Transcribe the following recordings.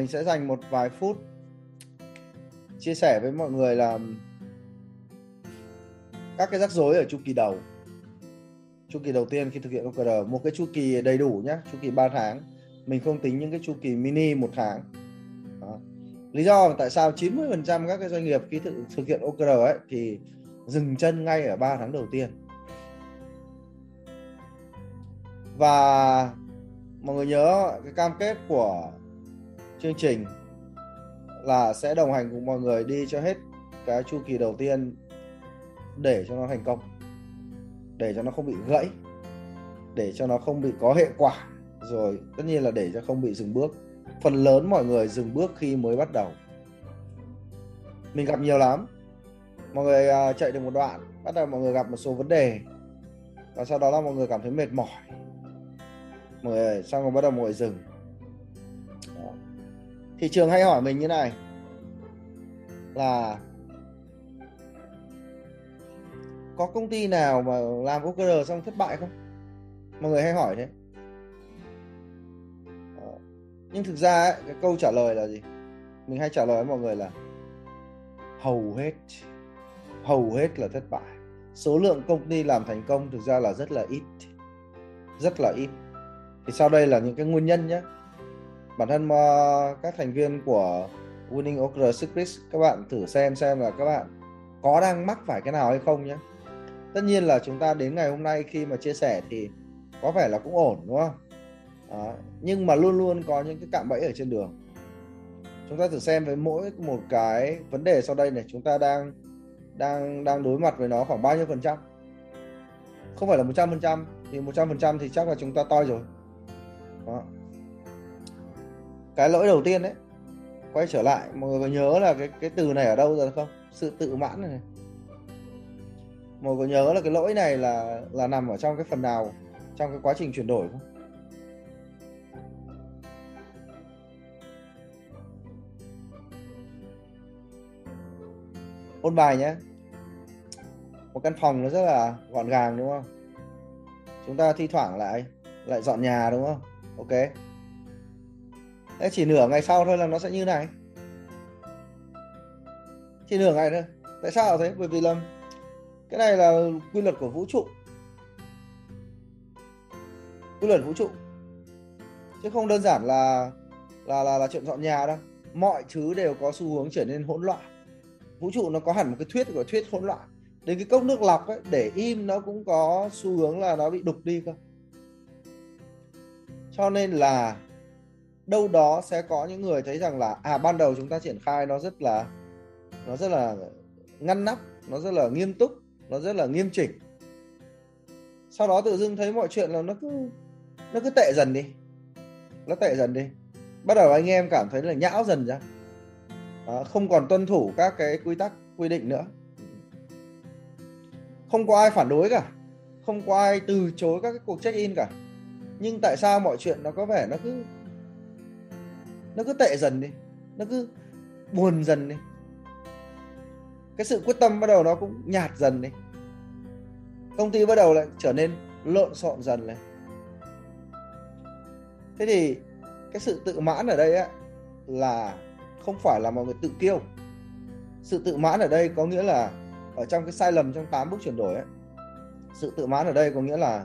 mình sẽ dành một vài phút chia sẻ với mọi người là các cái rắc rối ở chu kỳ đầu. Chu kỳ đầu tiên khi thực hiện OKR một cái chu kỳ đầy đủ nhé chu kỳ 3 tháng. Mình không tính những cái chu kỳ mini một tháng. Đó. lý do tại sao 90% các cái doanh nghiệp khi thực, thực hiện OKR ấy thì dừng chân ngay ở 3 tháng đầu tiên. Và mọi người nhớ cái cam kết của chương trình là sẽ đồng hành cùng mọi người đi cho hết cái chu kỳ đầu tiên để cho nó thành công, để cho nó không bị gãy, để cho nó không bị có hệ quả. Rồi, tất nhiên là để cho không bị dừng bước. Phần lớn mọi người dừng bước khi mới bắt đầu. Mình gặp nhiều lắm. Mọi người à, chạy được một đoạn, bắt đầu mọi người gặp một số vấn đề. Và sau đó là mọi người cảm thấy mệt mỏi. Mọi người, xong rồi bắt đầu mọi người dừng thị trường hay hỏi mình như này là có công ty nào mà làm OKR xong thất bại không? Mọi người hay hỏi thế. Ờ, nhưng thực ra ấy, cái câu trả lời là gì? Mình hay trả lời với mọi người là hầu hết hầu hết là thất bại. Số lượng công ty làm thành công thực ra là rất là ít rất là ít. Thì sau đây là những cái nguyên nhân nhé bản thân uh, các thành viên của Winning OKR Secrets các bạn thử xem xem là các bạn có đang mắc phải cái nào hay không nhé. Tất nhiên là chúng ta đến ngày hôm nay khi mà chia sẻ thì có vẻ là cũng ổn đúng không? À, nhưng mà luôn luôn có những cái cạm bẫy ở trên đường. Chúng ta thử xem với mỗi một cái vấn đề sau đây này chúng ta đang đang đang đối mặt với nó khoảng bao nhiêu phần trăm? Không phải là một trăm phần trăm thì một trăm phần trăm thì chắc là chúng ta toi rồi. Đó cái lỗi đầu tiên đấy quay trở lại mọi người có nhớ là cái cái từ này ở đâu rồi không? Sự tự mãn này, này. Mọi người có nhớ là cái lỗi này là là nằm ở trong cái phần nào trong cái quá trình chuyển đổi không? Ôn bài nhé. Một căn phòng nó rất là gọn gàng đúng không? Chúng ta thi thoảng lại lại dọn nhà đúng không? Ok. Đấy, chỉ nửa ngày sau thôi là nó sẽ như này. Chỉ nửa ngày thôi. Tại sao thế? Bởi vì là cái này là quy luật của vũ trụ. Quy luật vũ trụ. Chứ không đơn giản là là là, là chuyện dọn nhà đâu. Mọi thứ đều có xu hướng trở nên hỗn loạn. Vũ trụ nó có hẳn một cái thuyết gọi thuyết hỗn loạn. Đến cái cốc nước lọc ấy để im nó cũng có xu hướng là nó bị đục đi cơ. Cho nên là đâu đó sẽ có những người thấy rằng là à ban đầu chúng ta triển khai nó rất là nó rất là ngăn nắp nó rất là nghiêm túc nó rất là nghiêm chỉnh. Sau đó tự dưng thấy mọi chuyện là nó cứ nó cứ tệ dần đi. Nó tệ dần đi. Bắt đầu anh em cảm thấy là nhão dần ra. Đó, không còn tuân thủ các cái quy tắc quy định nữa. Không có ai phản đối cả. Không có ai từ chối các cái cuộc check in cả. Nhưng tại sao mọi chuyện nó có vẻ nó cứ nó cứ tệ dần đi. Nó cứ buồn dần đi. Cái sự quyết tâm bắt đầu nó cũng nhạt dần đi. Công ty bắt đầu lại trở nên lộn xộn dần này. Thế thì cái sự tự mãn ở đây á, là không phải là mọi người tự kiêu. Sự tự mãn ở đây có nghĩa là ở trong cái sai lầm trong 8 bước chuyển đổi ấy sự tự mãn ở đây có nghĩa là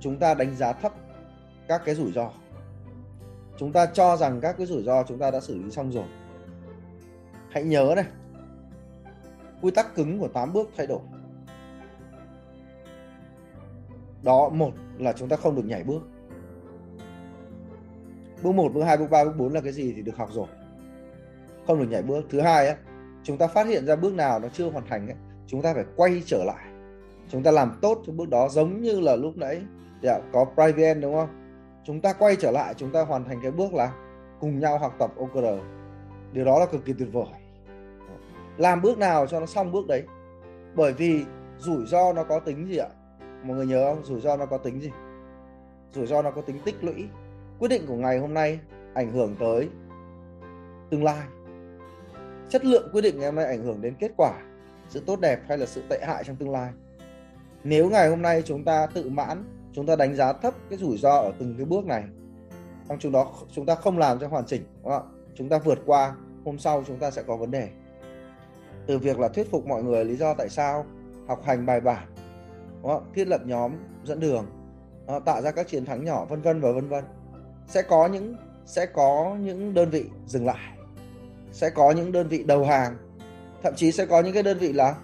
chúng ta đánh giá thấp các cái rủi ro chúng ta cho rằng các cái rủi ro chúng ta đã xử lý xong rồi. Hãy nhớ này quy tắc cứng của 8 bước thay đổi. Đó một là chúng ta không được nhảy bước. Bước 1, bước 2, bước 3, bước 4 là cái gì thì được học rồi. Không được nhảy bước. Thứ hai á chúng ta phát hiện ra bước nào nó chưa hoàn thành ấy, chúng ta phải quay trở lại. Chúng ta làm tốt cho bước đó giống như là lúc nãy. Dạ, có private đúng không? Chúng ta quay trở lại, chúng ta hoàn thành cái bước là cùng nhau học tập OKR điều đó là cực kỳ tuyệt vời. Làm bước nào cho nó xong bước đấy. Bởi vì rủi ro nó có tính gì ạ? Mọi người nhớ không? Rủi ro nó có tính gì? Rủi ro nó có tính tích lũy. Quyết định của ngày hôm nay ảnh hưởng tới tương lai. Chất lượng quyết định ngày hôm nay ảnh hưởng đến kết quả, sự tốt đẹp hay là sự tệ hại trong tương lai. Nếu ngày hôm nay chúng ta tự mãn chúng ta đánh giá thấp cái rủi ro ở từng cái bước này. Trong chúng đó, chúng ta không làm cho hoàn chỉnh, đúng không? chúng ta vượt qua, hôm sau chúng ta sẽ có vấn đề. Từ việc là thuyết phục mọi người lý do tại sao học hành bài bản thiết lập nhóm, dẫn đường tạo ra các chiến thắng nhỏ, vân vân và vân vân. Sẽ có những, sẽ có những đơn vị dừng lại. Sẽ có những đơn vị đầu hàng. Thậm chí sẽ có những cái đơn vị là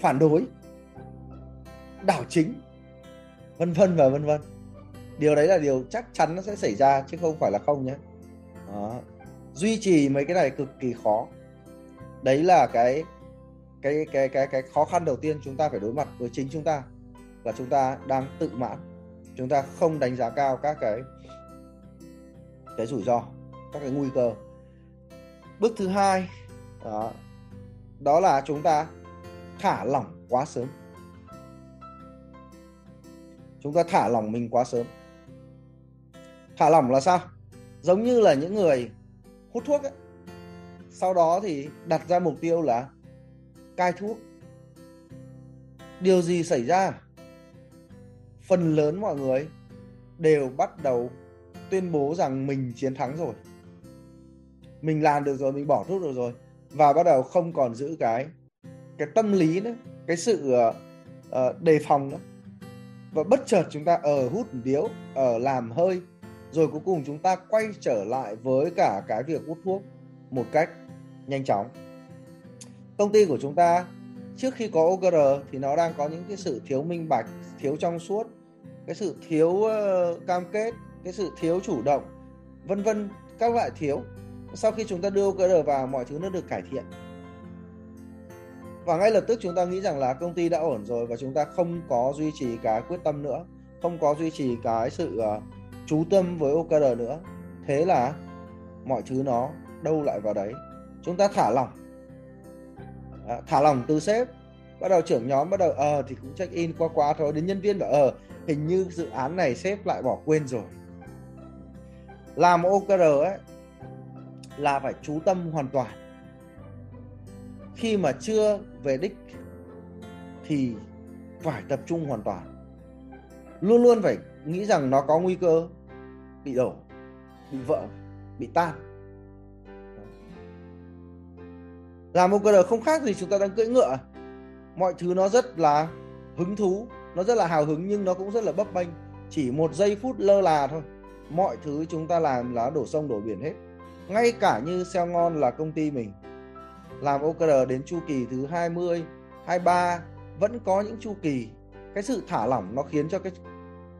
phản đối đảo chính. Vân vân và vân vân. Điều đấy là điều chắc chắn nó sẽ xảy ra chứ không phải là không nhé. Đó. duy trì mấy cái này cực kỳ khó. Đấy là cái cái cái cái cái khó khăn đầu tiên chúng ta phải đối mặt với chính chúng ta. Là chúng ta đang tự mãn. Chúng ta không đánh giá cao các cái cái rủi ro các cái nguy cơ. Bước thứ hai đó, đó là chúng ta thả lỏng quá sớm chúng ta thả lỏng mình quá sớm. Thả lỏng là sao? Giống như là những người hút thuốc ấy. Sau đó thì đặt ra mục tiêu là cai thuốc. Điều gì xảy ra? Phần lớn mọi người đều bắt đầu tuyên bố rằng mình chiến thắng rồi. Mình làm được rồi mình bỏ thuốc được rồi. Và bắt đầu không còn giữ cái cái tâm lý nữa cái sự uh, đề phòng nữa và bất chợt chúng ta ở hút điếu ở làm hơi. Rồi cuối cùng chúng ta quay trở lại với cả cái việc hút thuốc một cách nhanh chóng. Công ty của chúng ta trước khi có OGR thì nó đang có những cái sự thiếu minh bạch thiếu trong suốt. Cái sự thiếu uh, cam kết cái sự thiếu chủ động vân vân các loại thiếu. Sau khi chúng ta đưa OGR vào mọi thứ nó được cải thiện và ngay lập tức chúng ta nghĩ rằng là công ty đã ổn rồi và chúng ta không có duy trì cái quyết tâm nữa không có duy trì cái sự uh, chú tâm với OKR nữa. Thế là mọi thứ nó đâu lại vào đấy. Chúng ta thả lỏng. À, thả lỏng từ sếp bắt đầu trưởng nhóm bắt đầu ờ thì cũng check in qua qua thôi. Đến nhân viên bảo ờ hình như dự án này sếp lại bỏ quên rồi. Làm OKR ấy là phải chú tâm hoàn toàn khi mà chưa về đích thì phải tập trung hoàn toàn. Luôn luôn phải nghĩ rằng nó có nguy cơ bị đổ, bị vỡ, bị tan. Làm một cuộc đời không khác gì chúng ta đang cưỡi ngựa. Mọi thứ nó rất là hứng thú, nó rất là hào hứng nhưng nó cũng rất là bấp bênh. Chỉ một giây phút lơ là thôi, mọi thứ chúng ta làm là đổ sông đổ biển hết. Ngay cả như xeo ngon là công ty mình làm OKR đến chu kỳ thứ 20, 23 vẫn có những chu kỳ. Cái sự thả lỏng nó khiến cho cái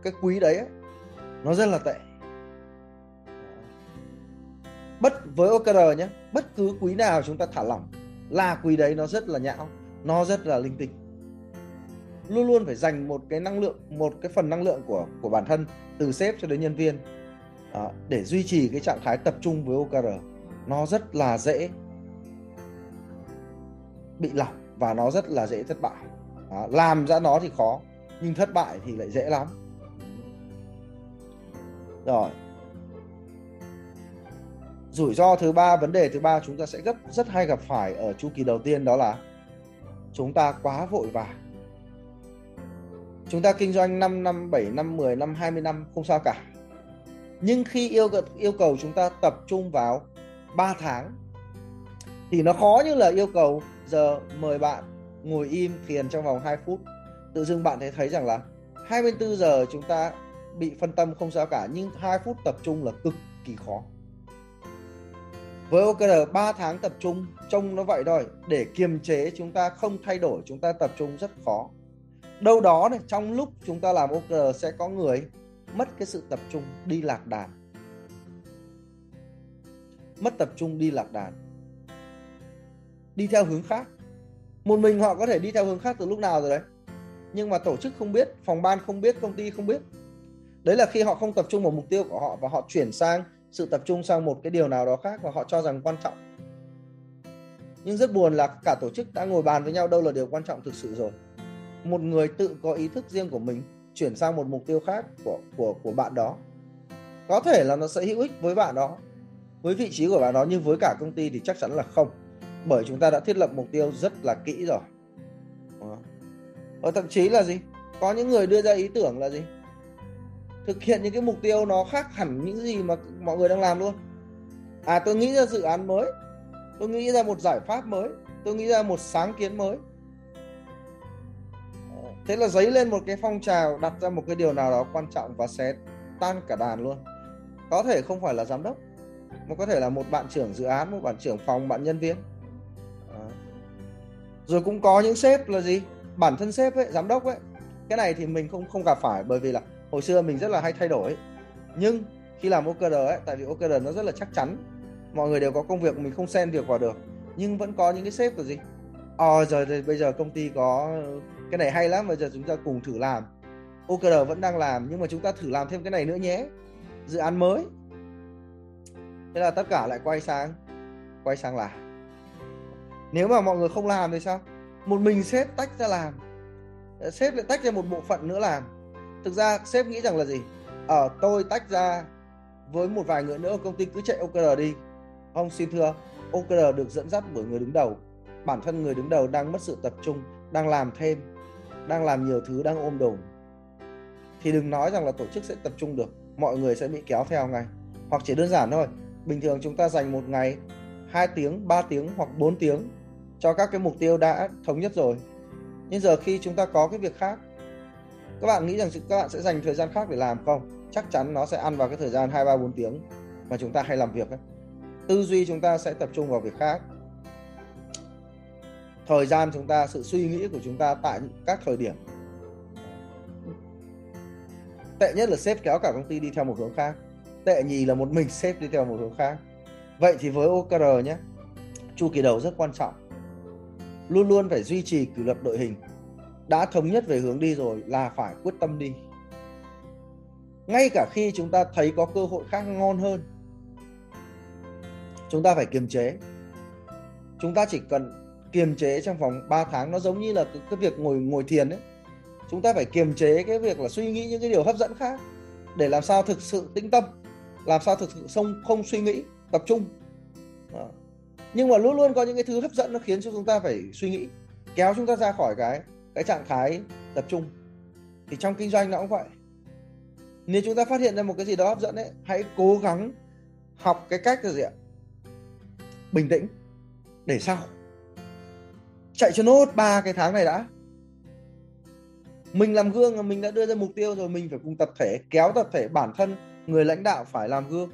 cái quý đấy ấy, nó rất là tệ. Bất với OKR nhé bất cứ quý nào chúng ta thả lỏng là quý đấy nó rất là nhão nó rất là linh tinh. Luôn luôn phải dành một cái năng lượng một cái phần năng lượng của của bản thân từ sếp cho đến nhân viên à, để duy trì cái trạng thái tập trung với OKR nó rất là dễ bị lỏng và nó rất là dễ thất bại. Đó, làm ra nó thì khó nhưng thất bại thì lại dễ lắm. Rồi. Rủi ro thứ ba vấn đề thứ ba chúng ta sẽ rất rất hay gặp phải ở chu kỳ đầu tiên đó là chúng ta quá vội vàng. Chúng ta kinh doanh 5 năm 7 năm 10 năm 20 năm không sao cả. Nhưng khi yêu yêu cầu chúng ta tập trung vào 3 tháng thì nó khó như là yêu cầu giờ mời bạn ngồi im thiền trong vòng 2 phút. Tự dưng bạn thấy thấy rằng là 24 giờ chúng ta bị phân tâm không sao cả, nhưng 2 phút tập trung là cực kỳ khó. Với OKR 3 tháng tập trung trông nó vậy thôi, để kiềm chế chúng ta không thay đổi, chúng ta tập trung rất khó. Đâu đó này, trong lúc chúng ta làm OKR sẽ có người mất cái sự tập trung đi lạc đàn. Mất tập trung đi lạc đàn đi theo hướng khác. Một mình họ có thể đi theo hướng khác từ lúc nào rồi đấy. Nhưng mà tổ chức không biết, phòng ban không biết, công ty không biết. Đấy là khi họ không tập trung vào mục tiêu của họ và họ chuyển sang sự tập trung sang một cái điều nào đó khác và họ cho rằng quan trọng. Nhưng rất buồn là cả tổ chức đã ngồi bàn với nhau đâu là điều quan trọng thực sự rồi. Một người tự có ý thức riêng của mình chuyển sang một mục tiêu khác của của của bạn đó. Có thể là nó sẽ hữu ích với bạn đó, với vị trí của bạn đó, nhưng với cả công ty thì chắc chắn là không bởi chúng ta đã thiết lập mục tiêu rất là kỹ rồi. Và thậm chí là gì? Có những người đưa ra ý tưởng là gì? Thực hiện những cái mục tiêu nó khác hẳn những gì mà mọi người đang làm luôn. À tôi nghĩ ra dự án mới. Tôi nghĩ ra một giải pháp mới. Tôi nghĩ ra một sáng kiến mới. Thế là dấy lên một cái phong trào, đặt ra một cái điều nào đó quan trọng và sẽ tan cả đàn luôn. Có thể không phải là giám đốc, mà có thể là một bạn trưởng dự án, một bạn trưởng phòng, bạn nhân viên rồi cũng có những sếp là gì? Bản thân sếp ấy giám đốc ấy. Cái này thì mình không không gặp phải bởi vì là hồi xưa mình rất là hay thay đổi. Nhưng khi làm OKR ấy tại vì OKR nó rất là chắc chắn mọi người đều có công việc mình không xen việc vào được. Nhưng vẫn có những cái sếp là gì? Ờ à, thì bây giờ công ty có cái này hay lắm bây giờ chúng ta cùng thử làm. OKR vẫn đang làm nhưng mà chúng ta thử làm thêm cái này nữa nhé. Dự án mới. Thế là tất cả lại quay sang quay sang là nếu mà mọi người không làm thì sao? Một mình sếp tách ra làm. Ờ, sếp lại tách ra một bộ phận nữa làm. Thực ra sếp nghĩ rằng là gì? Ở tôi tách ra với một vài người nữa, công ty cứ chạy OKR đi. Ông xin thưa OKR được dẫn dắt bởi người đứng đầu. Bản thân người đứng đầu đang mất sự tập trung, đang làm thêm, đang làm nhiều thứ, đang ôm đồm. Thì đừng nói rằng là tổ chức sẽ tập trung được. Mọi người sẽ bị kéo theo ngay. Hoặc chỉ đơn giản thôi, bình thường chúng ta dành một ngày 2 tiếng 3 tiếng hoặc 4 tiếng cho các cái mục tiêu đã thống nhất rồi. Nhưng giờ khi chúng ta có cái việc khác, các bạn nghĩ rằng các bạn sẽ dành thời gian khác để làm không? Chắc chắn nó sẽ ăn vào cái thời gian 2 3 4 tiếng mà chúng ta hay làm việc ấy. tư duy chúng ta sẽ tập trung vào việc khác. Thời gian chúng ta, sự suy nghĩ của chúng ta tại các thời điểm. Tệ nhất là sếp kéo cả công ty đi theo một hướng khác. Tệ nhì là một mình sếp đi theo một hướng khác. Vậy thì với OKR nhé, chu kỳ đầu rất quan trọng luôn luôn phải duy trì kỷ luật đội hình. Đã thống nhất về hướng đi rồi là phải quyết tâm đi. Ngay cả khi chúng ta thấy có cơ hội khác ngon hơn chúng ta phải kiềm chế. Chúng ta chỉ cần kiềm chế trong vòng 3 tháng nó giống như là cái, cái việc ngồi ngồi thiền ấy. Chúng ta phải kiềm chế cái việc là suy nghĩ những cái điều hấp dẫn khác để làm sao thực sự tĩnh tâm làm sao thực sự không không suy nghĩ tập trung. Đó nhưng mà luôn luôn có những cái thứ hấp dẫn nó khiến cho chúng ta phải suy nghĩ, kéo chúng ta ra khỏi cái cái trạng thái tập trung. Thì trong kinh doanh nó cũng vậy. Nếu chúng ta phát hiện ra một cái gì đó hấp dẫn ấy, hãy cố gắng học cái cách là gì ạ? Bình tĩnh, để sau. Chạy cho nốt ba cái tháng này đã. Mình làm gương mình đã đưa ra mục tiêu rồi, mình phải cùng tập thể, kéo tập thể bản thân người lãnh đạo phải làm gương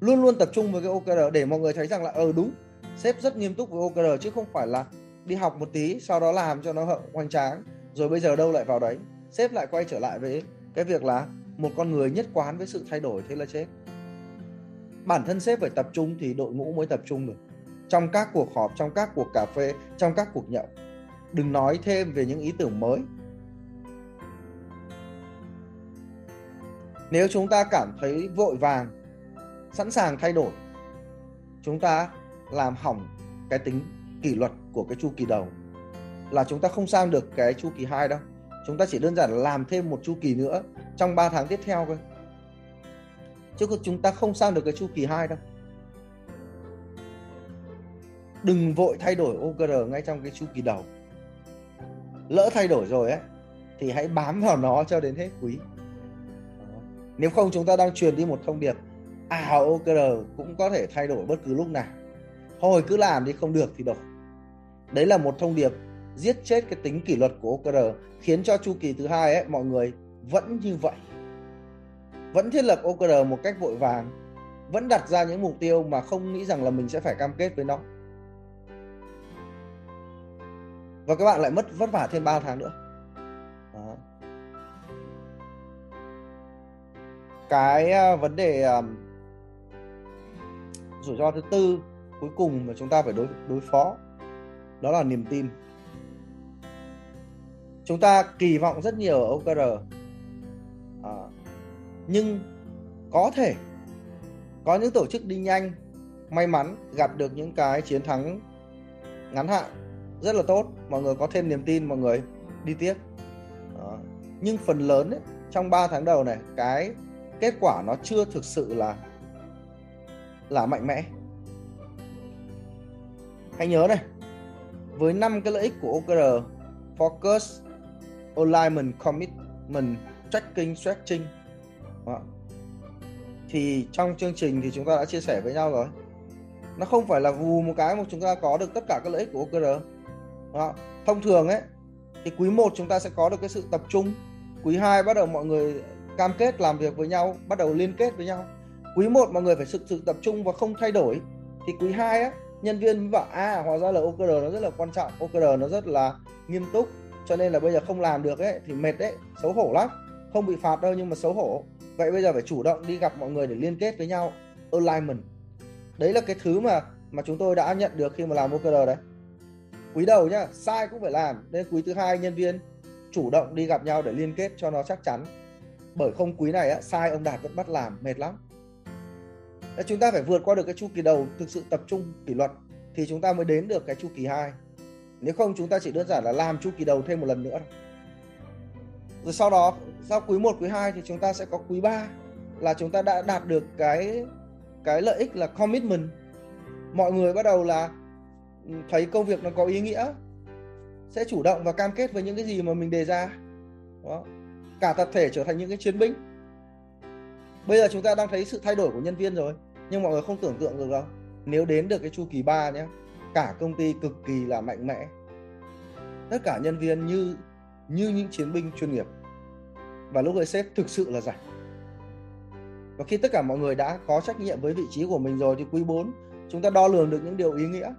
luôn luôn tập trung với cái OKR để mọi người thấy rằng là ờ đúng, sếp rất nghiêm túc với OKR chứ không phải là đi học một tí, sau đó làm cho nó hoành tráng, rồi bây giờ đâu lại vào đấy. Sếp lại quay trở lại với cái việc là một con người nhất quán với sự thay đổi, thế là chết. Bản thân sếp phải tập trung thì đội ngũ mới tập trung được. Trong các cuộc họp, trong các cuộc cà phê, trong các cuộc nhậu, đừng nói thêm về những ý tưởng mới. Nếu chúng ta cảm thấy vội vàng sẵn sàng thay đổi. Chúng ta làm hỏng cái tính kỷ luật của cái chu kỳ đầu. Là chúng ta không sang được cái chu kỳ 2 đâu. Chúng ta chỉ đơn giản là làm thêm một chu kỳ nữa trong 3 tháng tiếp theo thôi. Chứ chúng ta không sang được cái chu kỳ 2 đâu. Đừng vội thay đổi OKR ngay trong cái chu kỳ đầu. Lỡ thay đổi rồi ấy, thì hãy bám vào nó cho đến hết quý. Nếu không, chúng ta đang truyền đi một thông điệp. À, ảo OKR cũng có thể thay đổi bất cứ lúc nào. Thôi cứ làm đi không được thì đổi. Đấy là một thông điệp giết chết cái tính kỷ luật của OKR khiến cho chu kỳ thứ hai ấy, mọi người vẫn như vậy. Vẫn thiết lập OKR một cách vội vàng, vẫn đặt ra những mục tiêu mà không nghĩ rằng là mình sẽ phải cam kết với nó. Và các bạn lại mất vất vả thêm 3 tháng nữa. Đó. cái à, vấn đề à, rủi ro thứ tư cuối cùng mà chúng ta phải đối đối phó đó là niềm tin. Chúng ta kỳ vọng rất nhiều ở OKR à, nhưng có thể có những tổ chức đi nhanh may mắn gặp được những cái chiến thắng ngắn hạn rất là tốt mọi người có thêm niềm tin mọi người đi tiếp. À, nhưng phần lớn ấy, trong 3 tháng đầu này cái kết quả nó chưa thực sự là là mạnh mẽ hãy nhớ này, với năm cái lợi ích của OKR Focus, Alignment, Commitment, Tracking, Stretching, Đó. thì trong chương trình thì chúng ta đã chia sẻ với nhau rồi nó không phải là vù một cái mà chúng ta có được tất cả các lợi ích của OKR đó. thông thường ấy, thì quý 1 chúng ta sẽ có được cái sự tập trung quý 2 bắt đầu mọi người cam kết làm việc với nhau, bắt đầu liên kết với nhau quý 1 mọi người phải thực sự tập trung và không thay đổi. Thì quý 2 á nhân viên mới bảo à hóa ra là OKR nó rất là quan trọng. OKR nó rất là nghiêm túc. Cho nên là bây giờ không làm được ấy thì mệt đấy xấu hổ lắm. Không bị phạt đâu nhưng mà xấu hổ. Vậy bây giờ phải chủ động đi gặp mọi người để liên kết với nhau alignment. Đấy là cái thứ mà mà chúng tôi đã nhận được khi mà làm OKR đấy. Quý đầu nhá sai cũng phải làm. Nên quý thứ hai nhân viên chủ động đi gặp nhau để liên kết cho nó chắc chắn. Bởi không quý này á, sai ông đạt vẫn bắt làm mệt lắm. Đấy, chúng ta phải vượt qua được cái chu kỳ đầu thực sự tập trung kỷ luật thì chúng ta mới đến được cái chu kỳ 2 nếu không chúng ta chỉ đơn giản là làm chu kỳ đầu thêm một lần nữa rồi sau đó sau quý 1 quý 2 thì chúng ta sẽ có quý 3 là chúng ta đã đạt được cái cái lợi ích là commitment. Mọi người bắt đầu là ừ, thấy công việc nó có ý nghĩa sẽ chủ động và cam kết với những cái gì mà mình đề ra. Đó. cả tập thể trở thành những cái chiến binh bây giờ chúng ta đang thấy sự thay đổi của nhân viên rồi, nhưng mọi người không tưởng tượng được đâu. Nếu đến được cái chu kỳ 3 nhé cả công ty cực kỳ là mạnh mẽ. Tất cả nhân viên như như những chiến binh chuyên nghiệp. Và lúc ấy sếp thực sự là rảnh và khi tất cả mọi người đã có trách nhiệm với vị trí của mình rồi thì quý 4 chúng ta đo lường được những điều ý nghĩa.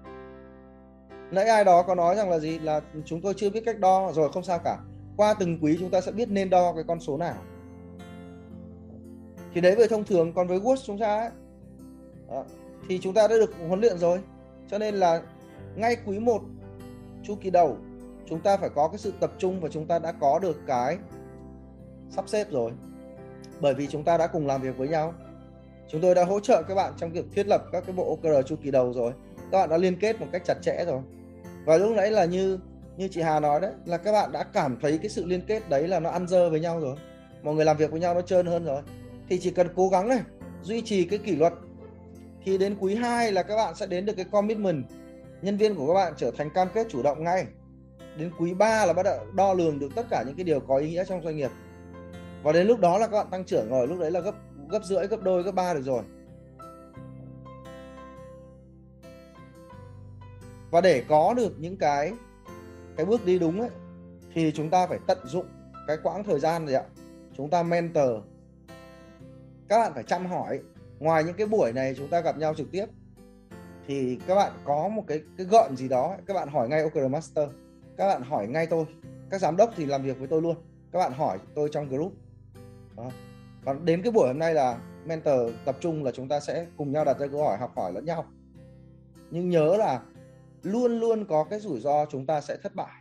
Nãy ai đó có nói rằng là gì? Là chúng tôi chưa biết cách đo rồi không sao cả. Qua từng quý chúng ta sẽ biết nên đo cái con số nào thì đấy về thông thường còn với Word chúng ta ấy, đó, thì chúng ta đã được huấn luyện rồi. Cho nên là ngay quý 1 chu kỳ đầu chúng ta phải có cái sự tập trung và chúng ta đã có được cái sắp xếp rồi. Bởi vì chúng ta đã cùng làm việc với nhau. Chúng tôi đã hỗ trợ các bạn trong việc thiết lập các cái bộ OKR chu kỳ đầu rồi. Các bạn đã liên kết một cách chặt chẽ rồi. Và lúc nãy là như như chị Hà nói đấy là các bạn đã cảm thấy cái sự liên kết đấy là nó ăn dơ với nhau rồi. Mọi người làm việc với nhau nó trơn hơn rồi thì chỉ cần cố gắng này duy trì cái kỷ luật. Thì đến quý 2 là các bạn sẽ đến được cái commitment, nhân viên của các bạn trở thành cam kết chủ động ngay. Đến quý 3 là bắt đầu đo lường được tất cả những cái điều có ý nghĩa trong doanh nghiệp. Và đến lúc đó là các bạn tăng trưởng rồi, lúc đấy là gấp gấp rưỡi, gấp đôi, gấp ba được rồi. Và để có được những cái cái bước đi đúng ấy, thì chúng ta phải tận dụng cái quãng thời gian gì ạ. Chúng ta mentor các bạn phải chăm hỏi. Ngoài những cái buổi này chúng ta gặp nhau trực tiếp, thì các bạn có một cái cái gợn gì đó, các bạn hỏi ngay OKR Master, các bạn hỏi ngay tôi, các giám đốc thì làm việc với tôi luôn, các bạn hỏi tôi trong group. Đó. còn đến cái buổi hôm nay là mentor tập trung là chúng ta sẽ cùng nhau đặt ra câu hỏi, học hỏi lẫn nhau. Nhưng nhớ là luôn luôn có cái rủi ro chúng ta sẽ thất bại.